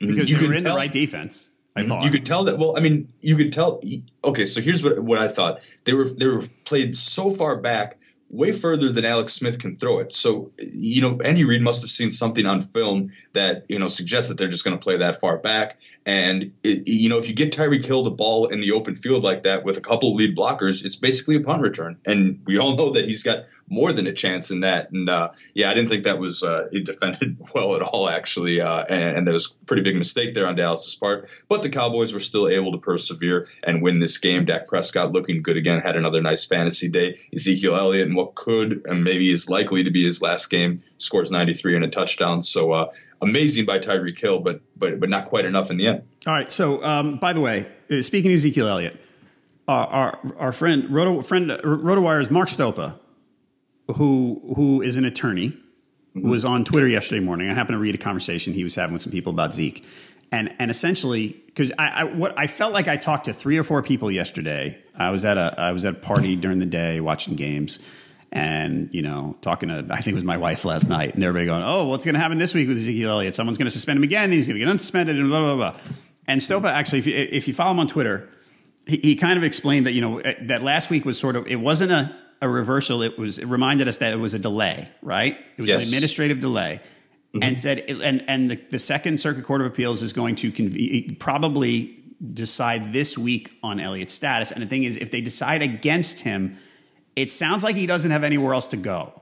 mm-hmm. because you they were in tell, the right defense. I thought you could tell that. Well, I mean, you could tell. Okay, so here's what what I thought. They were they were played so far back way further than Alex Smith can throw it. So, you know, Andy Reid must have seen something on film that, you know, suggests that they're just going to play that far back. And, it, you know, if you get Tyreek Hill the ball in the open field like that with a couple lead blockers, it's basically a punt return. And we all know that he's got more than a chance in that. And, uh, yeah, I didn't think that was uh, defended well at all, actually. Uh, and, and there was a pretty big mistake there on Dallas's part. But the Cowboys were still able to persevere and win this game. Dak Prescott looking good again, had another nice fantasy day. Ezekiel Elliott what could and maybe is likely to be his last game scores 93 and a touchdown. So uh, amazing by Tyreek Hill, but but but not quite enough in the end. All right. So um, by the way, uh, speaking of Ezekiel Elliott, our our, our friend Roto friend RotoWire's Mark Stopa, who who is an attorney, mm-hmm. was on Twitter yesterday morning. I happened to read a conversation he was having with some people about Zeke, and and essentially because I, I, what I felt like I talked to three or four people yesterday. I was at a I was at a party during the day watching games, and you know talking to I think it was my wife last night, and everybody going, "Oh, what's going to happen this week with Ezekiel Elliott? Someone's going to suspend him again. He's going to get unsuspended, and blah blah blah." And Stopa actually, if you, if you follow him on Twitter, he, he kind of explained that you know that last week was sort of it wasn't a a reversal. It was it reminded us that it was a delay, right? It was yes. an administrative delay mm-hmm. and said, and and the, the Second Circuit Court of Appeals is going to conv- probably decide this week on Elliott's status. And the thing is, if they decide against him, it sounds like he doesn't have anywhere else to go.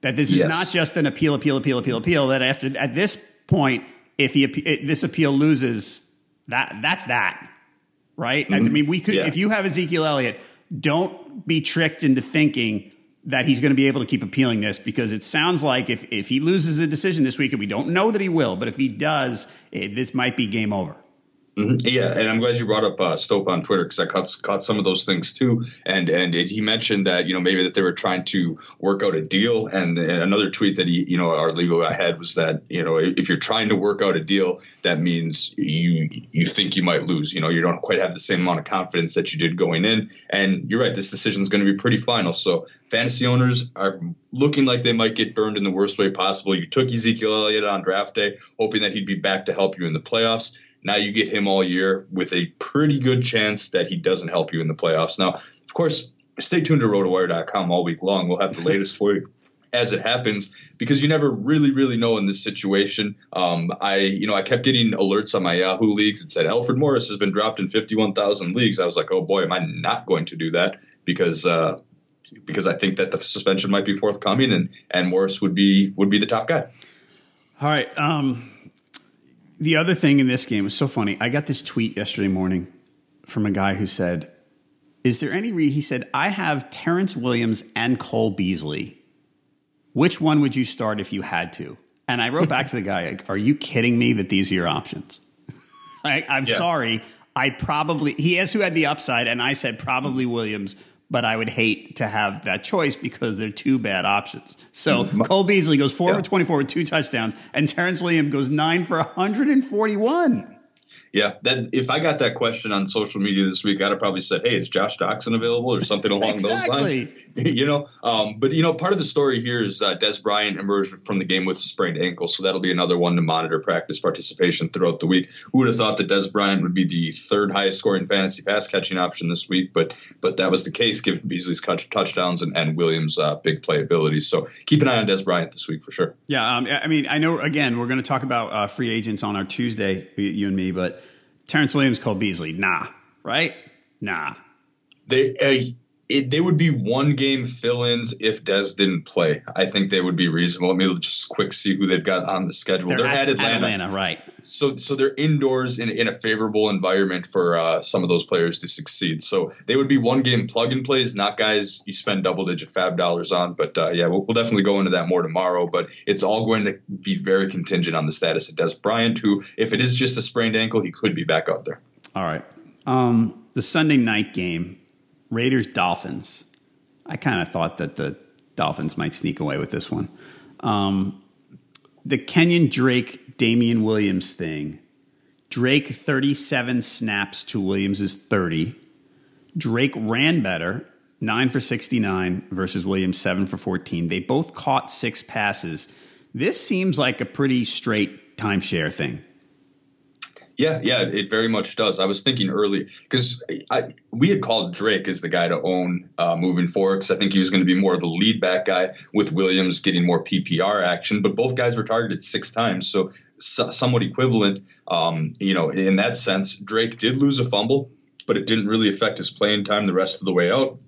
That this is yes. not just an appeal, appeal, appeal, appeal, appeal. That after at this point, if he this appeal loses, that that's that, right? Mm-hmm. I mean, we could yeah. if you have Ezekiel Elliott, don't be tricked into thinking that he's going to be able to keep appealing this because it sounds like if, if he loses a decision this week, and we don't know that he will, but if he does, it, this might be game over. Mm-hmm. Yeah, and I'm glad you brought up uh, Stopa on Twitter because I caught, caught some of those things too. And and it, he mentioned that you know maybe that they were trying to work out a deal. And, and, another tweet that he you know our legal guy had was that you know if you're trying to work out a deal, that means you you think you might lose. You know you don't quite have the same amount of confidence that you did going in. And you're right, this decision is going to be pretty final. So fantasy owners are looking like they might get burned in the worst way possible. You took Ezekiel Elliott on draft day, hoping that he'd be back to help you in the playoffs. Now you get him all year with a pretty good chance that he doesn't help you in the playoffs. Now, of course, stay tuned to rotowire.com all week long. We'll have the latest for you as it happens because you never really really know in this situation. Um, i you know i kept getting alerts on my yahoo leagues. That said alfred morris has been dropped in 51000 leagues. I was like oh boy am i not going to do that? Because uh, because i think that the suspension might be forthcoming and and morris would be would be the top guy. All right um the other thing in this game was so funny. I got this tweet yesterday morning from a guy who said, Is there any reason? He said, I have Terrance Williams and Cole Beasley. Which one would you start if you had to? And I wrote back to the guy, like, Are you kidding me that these are your options? I, am yeah. sorry. I probably, he has who had the upside, and I said probably Williams but I would hate to have that choice because they're two bad options. So mm-hmm. Cole Beasley goes four yeah. for 24 with two touchdowns, and Terrance Williams goes nine for 141 yeah, that if I got that question on social media this week, I'd have probably said, "Hey, is Josh Doctson available?" or something along exactly. those lines. you know, um, but you know, part of the story here is uh, Dez Bryant emerged from the game with a sprained ankle, so that'll be another one to monitor practice participation throughout the week. Who would have thought that Dez Bryant would be the third highest scoring fantasy pass catching option this week? But but that was the case given Beasley's touchdowns and, and Williams' uh, big playability. So keep an eye on Dez Bryant this week for sure. Yeah, um, I mean, I know again we're going to talk about uh, free agents on our Tuesday, you and me, but Terrance Williams Cole Beasley. Nah, right? Nah. They uh, it, they would be one game fill-ins if Dez didn't play. I think they would be reasonable. Let me just quick see who they've got on the schedule. They're, they're at, at, Atlanta. Atlanta. right? So so they're indoors in, in a favorable environment for uh, some of those players to succeed. So they would be one game plug and plays, not guys you spend double digit FAAB dollars on. But uh, yeah, we'll, we'll, definitely go into that more tomorrow. But it's all going to be very contingent on the status of Dez Bryant, who if it is just a sprained ankle, he could be back out there. All right. Um, the Sunday night game Raiders Dolphins. I kind of thought that the Dolphins might sneak away with this one. Um, the Kenyan Drake Damien Williams thing. Drake 37 snaps to Williams' 30. Drake ran better, 9 for 69 versus Williams 7 for 14. They both caught six passes. This seems like a pretty straight timeshare thing. Yeah, yeah, it very much does. I was thinking early because we had called Drake as the guy to own uh, moving forward because I think he was going to be more of the lead back guy with Williams getting more PPR action. But both guys were targeted six times, so, so somewhat equivalent. Um, you know, in that sense, Drake did lose a fumble, but it didn't really affect his playing time the rest of the way out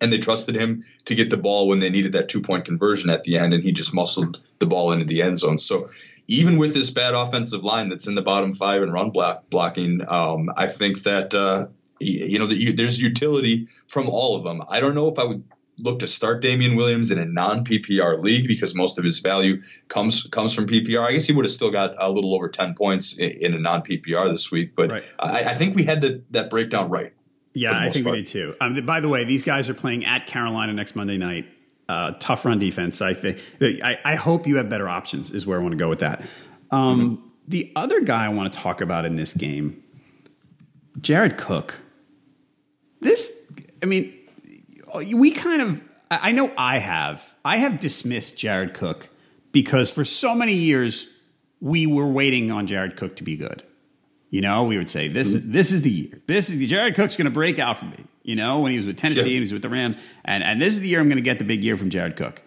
and they trusted him to get the ball when they needed that two point conversion at the end, and he just muscled the ball into the end zone. So even with this bad offensive line that's in the bottom five in run block blocking, um, I think that uh, you know that you, there's utility from all of them. I don't know if I would look to start Damien Williams in a non PPR league because most of his value comes comes from PPR. I guess he would have still got a little over ten points in, in a non PPR this week, but right. I, I, think we had the, that breakdown right. Yeah, I think part. we did too. Um, by the way, these guys are playing at Carolina next Monday night. Uh, tough run defense. I think. I, I, hope you have better options. Is where I want to go with that. Um, mm-hmm. The other guy I want to talk about in this game, Jared Cook. This, I mean, we kind of. I know I have. I have dismissed Jared Cook because for so many years we were waiting on Jared Cook to be good. You know, we would say this is this is the year. This is the Jared Cook's going to break out for me. You know, when he was with Tennessee and he was with the Rams, and and this is the year I'm going to get the big year from Jared Cook.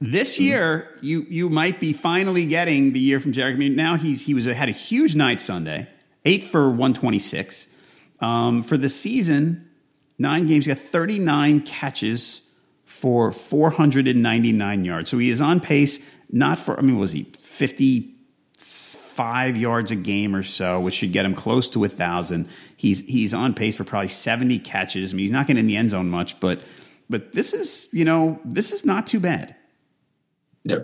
This mm-hmm. year, you you might be finally getting the year from Jared. I mean, now he's he was had a huge night Sunday, eight for 126. Um, for the season, nine games, got 39 catches for 499 yards. So he is on pace, not for I mean, was he 50? Five yards a game or so, which should get him close to a thousand. He's he's on pace for probably seventy catches. I mean, he's not getting in the end zone much, but but this is you know this is not too bad.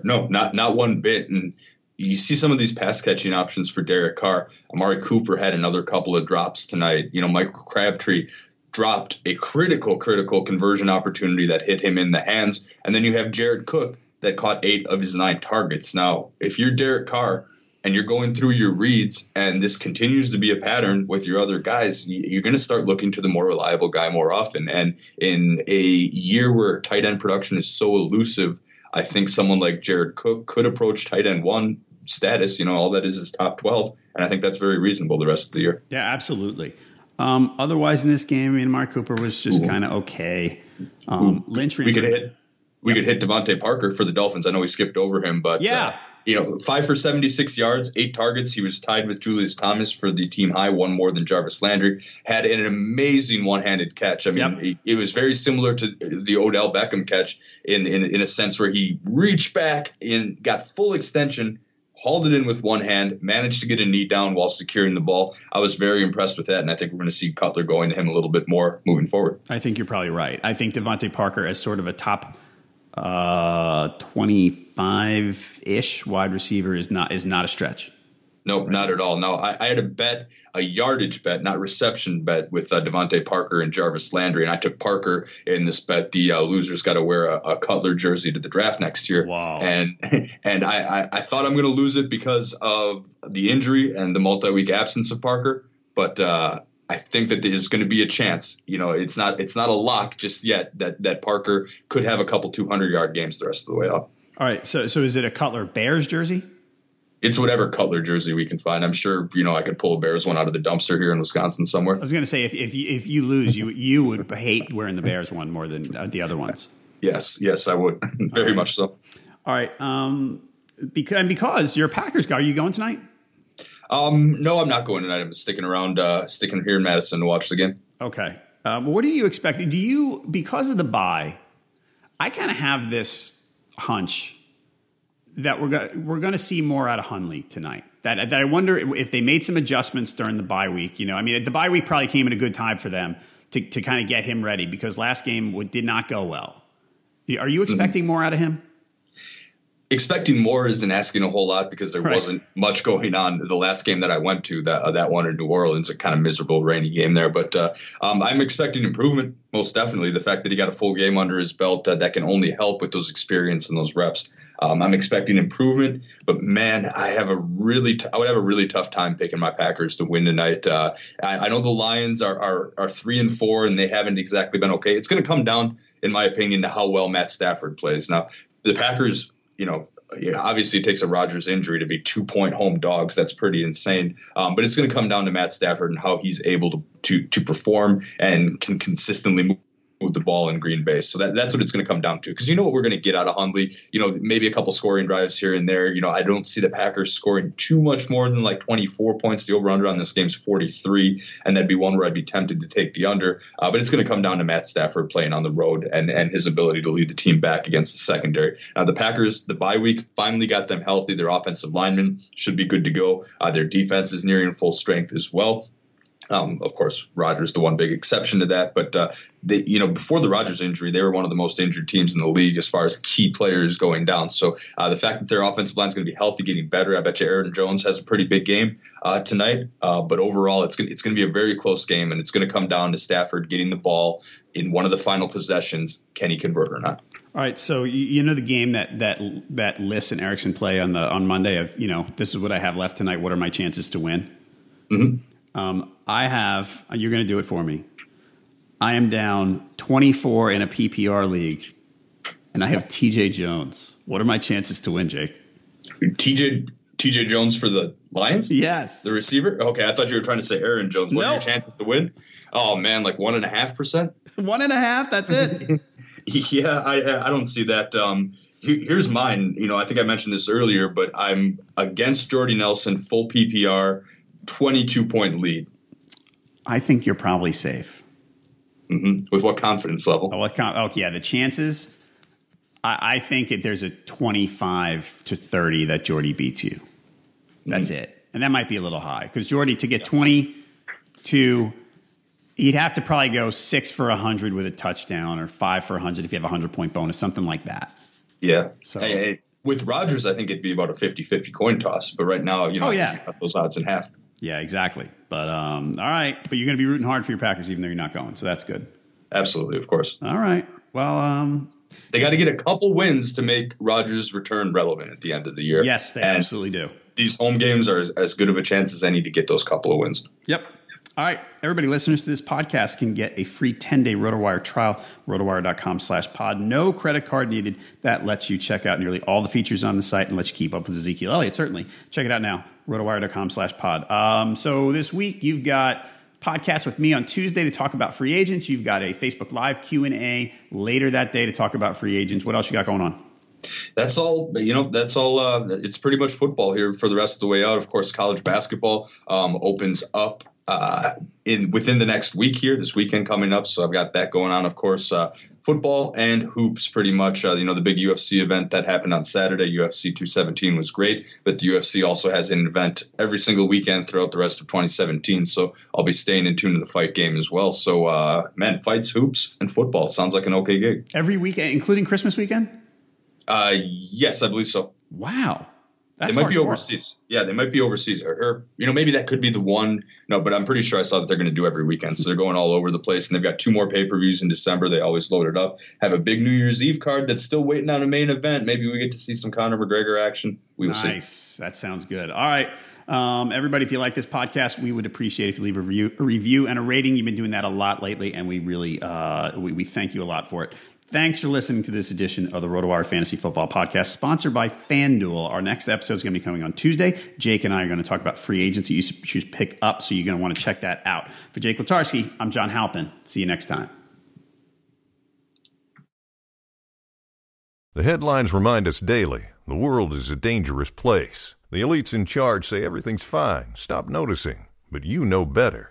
no, not not one bit. And you see some of these pass catching options for Derek Carr. Amari Cooper had another couple of drops tonight. You know, Michael Crabtree dropped a critical, critical conversion opportunity that hit him in the hands. And then you have Jared Cook that caught eight of his nine targets. Now, if you're Derek Carr, and you're going through your reads and this continues to be a pattern with your other guys, you're going to start looking to the more reliable guy more often. And in a year where tight end production is so elusive, I think someone like Jared Cook could approach tight end one status. You know, all that is is top 12. And I think that's very reasonable the rest of the year. Yeah, absolutely. Um, otherwise, in this game, I mean, Mark Cooper was just kind of okay. Um, Lynch, we could hit we could hit DeVante Parker for the Dolphins. I know we skipped over him, but yeah, uh, you know, five for 76 yards, eight targets. He was tied with Julius Thomas for the team high, one more than Jarvis Landry. Had an amazing one handed catch. I mean, yep. it, it, was very similar to the Odell Beckham catch in, in, in a sense where he reached back and got full extension. Hauled it in with one hand, managed to get a knee down while securing the ball. I was very impressed with that, and I think we're going to see Cutler going to him a little bit more moving forward. I think you're probably right. I think DeVante Parker as sort of a top uh, 25 ish wide receiver is not is not a stretch. Nope, not at all. No, I, I, had a bet, a yardage bet, not reception bet, with uh, DeVante Parker and Jarvis Landry, and I took Parker in this bet. The uh, loser's got to wear a, a, Cutler jersey to the draft next year. Wow! And and I, I, I thought I'm going to lose it because of the injury and the multi-week absence of Parker, but uh, I think that there's going to be a chance. You know, it's not it's not a lock just yet that that Parker could have a couple 200 yard games the rest of the way up. All right, so so is it a Cutler Bears jersey? It's whatever Cutler jersey we can find. I'm sure you know I could pull a Bears one out of the dumpster here in Wisconsin somewhere. I was going to say if if you, if you lose, you you would hate wearing the Bears one more than uh, the other ones. Yes, yes, I would very right. much so. All right, um, because and because you're a Packers guy, are you going tonight? Um, no, I'm not going tonight. I'm sticking around, uh, sticking here in Madison to watch the game. Okay. Um, what are you expecting? Do you because of the buy? I kind of have this hunch that we're go- we're going to see more out of Hundley tonight. That that I wonder if they made some adjustments during the bye week. You know, I mean, the bye week probably came at a good time for them to to kind of get him ready because last game did not go well. Are you expecting mm-hmm. more out of him? Expecting more isn't asking a whole lot because there right. wasn't much going on the last game that I went to that uh, that one in New Orleans a kind of miserable rainy game there. But uh, um, I'm expecting improvement most definitely. The fact that he got a full game under his belt uh, that can only help with those experience and those reps. Um, I'm expecting improvement but man I have a really t- I would have a really tough time picking my Packers to win tonight. Uh, I, I, know the Lions are, are are three and four and they haven't exactly been okay. It's going to come down in my opinion to how well Matt Stafford plays. Now the Packers you know, obviously it takes a Rodgers injury to be two point home dogs. That's pretty insane. Um, but it's going to come down to Matt Stafford and how he's able to to, to perform and can consistently move the ball in Green Bay. So that, that's what it's going to come down to. Because you know what we're going to get out of Hundley. You know, maybe a couple scoring drives here and there. You know, I don't see the Packers scoring too much more than like 24 points. The over under on this game's 43, and that'd be one where I'd be tempted to take the under. Uh, but it's going to come down to Matt Stafford playing on the road and and his ability to lead the team back against the secondary. Now the Packers, the bye week finally got them healthy. Their offensive linemen should be good to go. Uh, their defense is nearing full strength as well. Um, of course, Rodgers the one big exception to that, but uh, they, you know, before the Rodgers injury, they were one of the most injured teams in the league as far as key players going down. So uh, the fact that their offensive line is going to be healthy, getting better, I bet you Aaron Jones has a pretty big game uh, tonight. Uh, but overall, it's going it's going to be a very close game, and it's going to come down to Stafford getting the ball in one of the final possessions. Can he convert or not? All right, so you know the game that that that Liss and Erickson play on the on Monday of you know this is what I have left tonight. What are my chances to win? Mm-hmm. Um, I have, you're going to do it for me. I am down 24 in a PPR league, and I have TJ Jones. What are my chances to win, Jake? TJ TJ Jones for the Lions? Yes. The receiver? Okay, I thought you were trying to say Aaron Jones. What are your chances to win? Oh man, like one and a half percent. One and a half. That's it. yeah, I I don't see that. Um, here's mine. You know, I think I mentioned this earlier, but I'm against Jordy Nelson, full PPR 22 point lead. I think you're probably safe. Mm-hmm. With what confidence level? Oh, what oh, yeah, the chances. I, I think it, there's a 25 to 30 that Jordy beats you. That's mm-hmm. it, and that might be a little high because Jordy to get 22, he'd have to probably go six for 100 with a touchdown or five for 100 if you have a 100 point bonus, something like that. Yeah. So. Hey, hey, with Rodgers, I think it'd be about a 50 50 coin toss. But right now, you know, oh, yeah. those odds in half. Yeah, exactly. But um, all right, but you're going to be rooting hard for your Packers, even though you're not going. So that's good. Absolutely, of course. All right. Well, um, they got to get a couple wins to make Rodgers' return relevant at the end of the year. Yes, they and absolutely do. These home games are as, as good of a chance as any to get those couple of wins. Yep. All right, everybody, listeners to this podcast can get a free 10-day RotoWire trial, rotowire.com slash pod. No credit card needed. That lets you check out nearly all the features on the site and lets you keep up with Ezekiel Elliott, certainly. Check it out now, rotowire.com slash pod. Um, so this week, you've got podcast with me on Tuesday to talk about free agents. You've got a Facebook Live Q&A later that day to talk about free agents. What else you got going on? that's all you know that's all uh, it's pretty much football here for the rest of the way out of course college basketball um, opens up uh, in within the next week here, this weekend coming up. So I've got that going on. Of course, uh, football and hoops, pretty much. Uh, you know, the big UFC event that happened on Saturday, UFC 217, was great. But the UFC also has an event every single weekend throughout the rest of 2017. So I'll be staying in tune to the fight game as well. So, uh, man, fights, hoops, and football sounds like an okay gig. Every weekend, including Christmas weekend. Uh, yes, I believe so. Wow. That's they might be overseas. Yeah, they might be overseas, or, or, you know maybe that could be the one. No, but I'm pretty sure I saw that they're going to do every weekend, so they're going all over the place, and they've got two more pay per views in December. They always load it up. Have a big New Year's Eve card that's still waiting on a main event. Maybe we get to see some Conor McGregor action. We will nice. see. That sounds good. All right. Um, everybody, if you like this podcast, we would appreciate if you leave a review, a review and a rating. You've been doing that a lot lately, and we really uh, we, we thank you a lot for it. Thanks for listening to this edition of the RotoWire Fantasy Football Podcast, sponsored by FanDuel. Our next episode is going to be coming on Tuesday. Jake and I are going to talk about free agency you should pick up, so you're going to want to check that out. For Jake Letarski, I'm John Halpin. See you next time. The headlines remind us daily the world is a dangerous place. The elites in charge say everything's fine, stop noticing. But you know better.